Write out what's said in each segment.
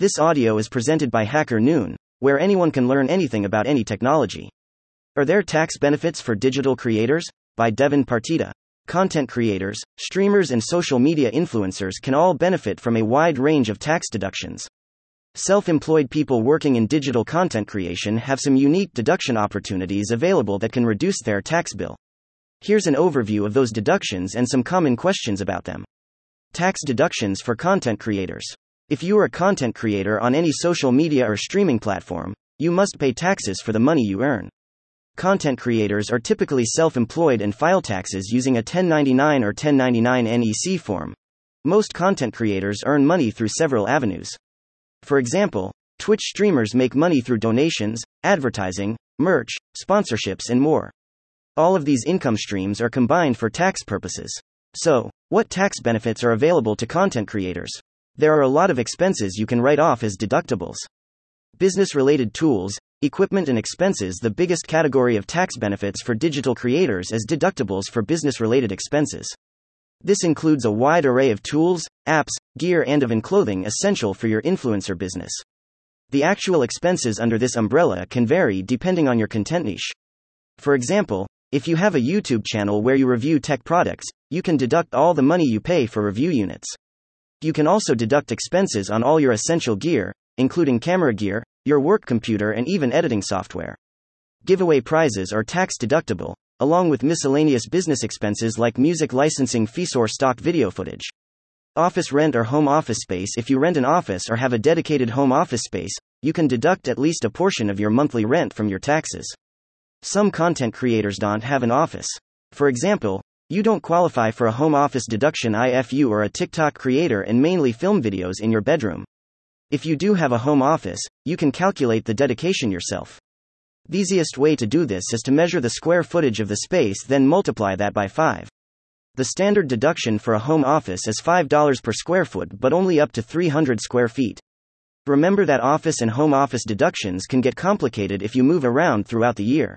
This audio is presented by HackerNoon, where anyone can learn anything about any technology. Are there tax benefits for digital creators? By Devin Partida. Content creators, streamers, and social media influencers can all benefit from a wide range of tax deductions. Self employed people working in digital content creation have some unique deduction opportunities available that can reduce their tax bill. Here's an overview of those deductions and some common questions about them. Tax deductions for content creators. If you are a content creator on any social media or streaming platform, you must pay taxes for the money you earn. Content creators are typically self employed and file taxes using a 1099 or 1099 NEC form. Most content creators earn money through several avenues. For example, Twitch streamers make money through donations, advertising, merch, sponsorships, and more. All of these income streams are combined for tax purposes. So, what tax benefits are available to content creators? There are a lot of expenses you can write off as deductibles. Business related tools, equipment, and expenses. The biggest category of tax benefits for digital creators is deductibles for business related expenses. This includes a wide array of tools, apps, gear, and of clothing essential for your influencer business. The actual expenses under this umbrella can vary depending on your content niche. For example, if you have a YouTube channel where you review tech products, you can deduct all the money you pay for review units. You can also deduct expenses on all your essential gear, including camera gear, your work computer, and even editing software. Giveaway prizes are tax deductible, along with miscellaneous business expenses like music licensing fees or stock video footage. Office rent or home office space If you rent an office or have a dedicated home office space, you can deduct at least a portion of your monthly rent from your taxes. Some content creators don't have an office. For example, you don't qualify for a home office deduction if you are a TikTok creator and mainly film videos in your bedroom. If you do have a home office, you can calculate the dedication yourself. The easiest way to do this is to measure the square footage of the space, then multiply that by 5. The standard deduction for a home office is $5 per square foot, but only up to 300 square feet. Remember that office and home office deductions can get complicated if you move around throughout the year.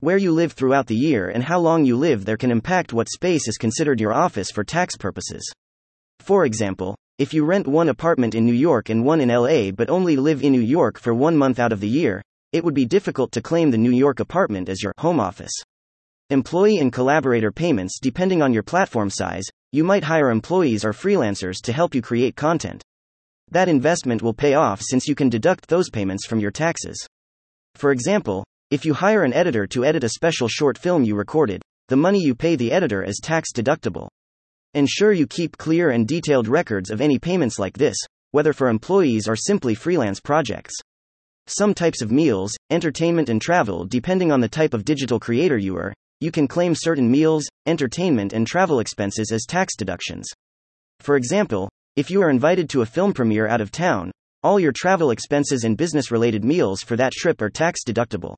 Where you live throughout the year and how long you live there can impact what space is considered your office for tax purposes. For example, if you rent one apartment in New York and one in LA but only live in New York for one month out of the year, it would be difficult to claim the New York apartment as your home office. Employee and collaborator payments depending on your platform size, you might hire employees or freelancers to help you create content. That investment will pay off since you can deduct those payments from your taxes. For example, if you hire an editor to edit a special short film you recorded, the money you pay the editor is tax deductible. Ensure you keep clear and detailed records of any payments like this, whether for employees or simply freelance projects. Some types of meals, entertainment, and travel, depending on the type of digital creator you are, you can claim certain meals, entertainment, and travel expenses as tax deductions. For example, if you are invited to a film premiere out of town, all your travel expenses and business related meals for that trip are tax deductible.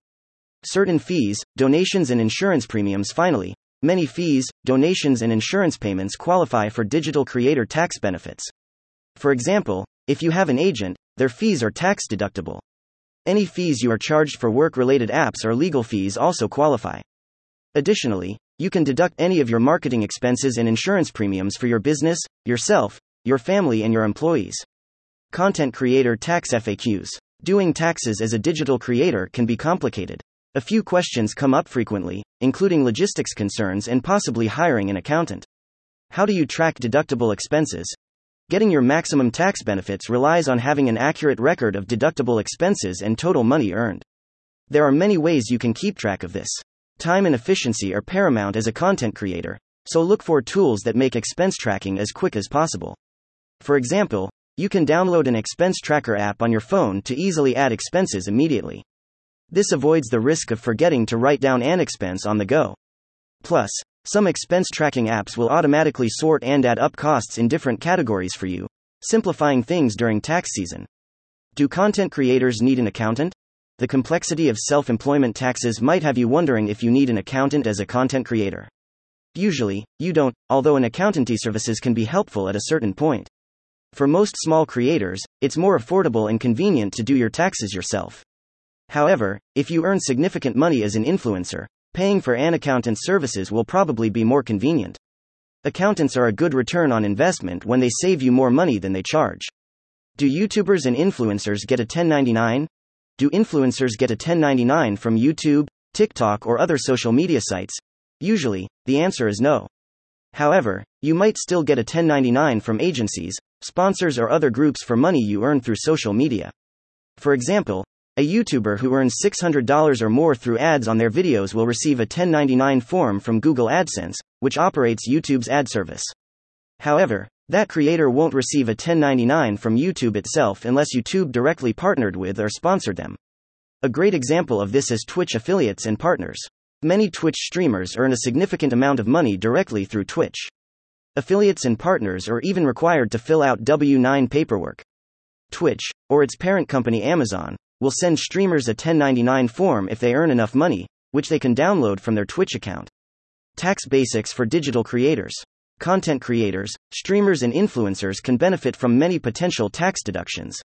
Certain fees, donations, and insurance premiums. Finally, many fees, donations, and insurance payments qualify for digital creator tax benefits. For example, if you have an agent, their fees are tax deductible. Any fees you are charged for work related apps or legal fees also qualify. Additionally, you can deduct any of your marketing expenses and insurance premiums for your business, yourself, your family, and your employees. Content Creator Tax FAQs Doing taxes as a digital creator can be complicated. A few questions come up frequently, including logistics concerns and possibly hiring an accountant. How do you track deductible expenses? Getting your maximum tax benefits relies on having an accurate record of deductible expenses and total money earned. There are many ways you can keep track of this. Time and efficiency are paramount as a content creator, so look for tools that make expense tracking as quick as possible. For example, you can download an expense tracker app on your phone to easily add expenses immediately. This avoids the risk of forgetting to write down an expense on the go. Plus, some expense tracking apps will automatically sort and add up costs in different categories for you, simplifying things during tax season. Do content creators need an accountant? The complexity of self employment taxes might have you wondering if you need an accountant as a content creator. Usually, you don't, although an accountancy services can be helpful at a certain point. For most small creators, it's more affordable and convenient to do your taxes yourself. However, if you earn significant money as an influencer, paying for an accountant's services will probably be more convenient. Accountants are a good return on investment when they save you more money than they charge. Do YouTubers and influencers get a 1099? Do influencers get a 1099 from YouTube, TikTok, or other social media sites? Usually, the answer is no. However, you might still get a 1099 from agencies, sponsors, or other groups for money you earn through social media. For example, a YouTuber who earns $600 or more through ads on their videos will receive a 1099 form from Google AdSense, which operates YouTube's ad service. However, that creator won't receive a 1099 from YouTube itself unless YouTube directly partnered with or sponsored them. A great example of this is Twitch affiliates and partners. Many Twitch streamers earn a significant amount of money directly through Twitch. Affiliates and partners are even required to fill out W 9 paperwork. Twitch, or its parent company Amazon, will send streamers a 1099 form if they earn enough money, which they can download from their Twitch account. Tax basics for digital creators. Content creators, streamers, and influencers can benefit from many potential tax deductions.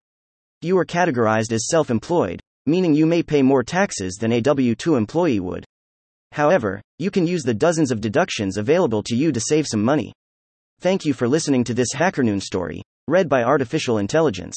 You are categorized as self employed, meaning you may pay more taxes than a W 2 employee would. However, you can use the dozens of deductions available to you to save some money. Thank you for listening to this HackerNoon story, read by Artificial Intelligence.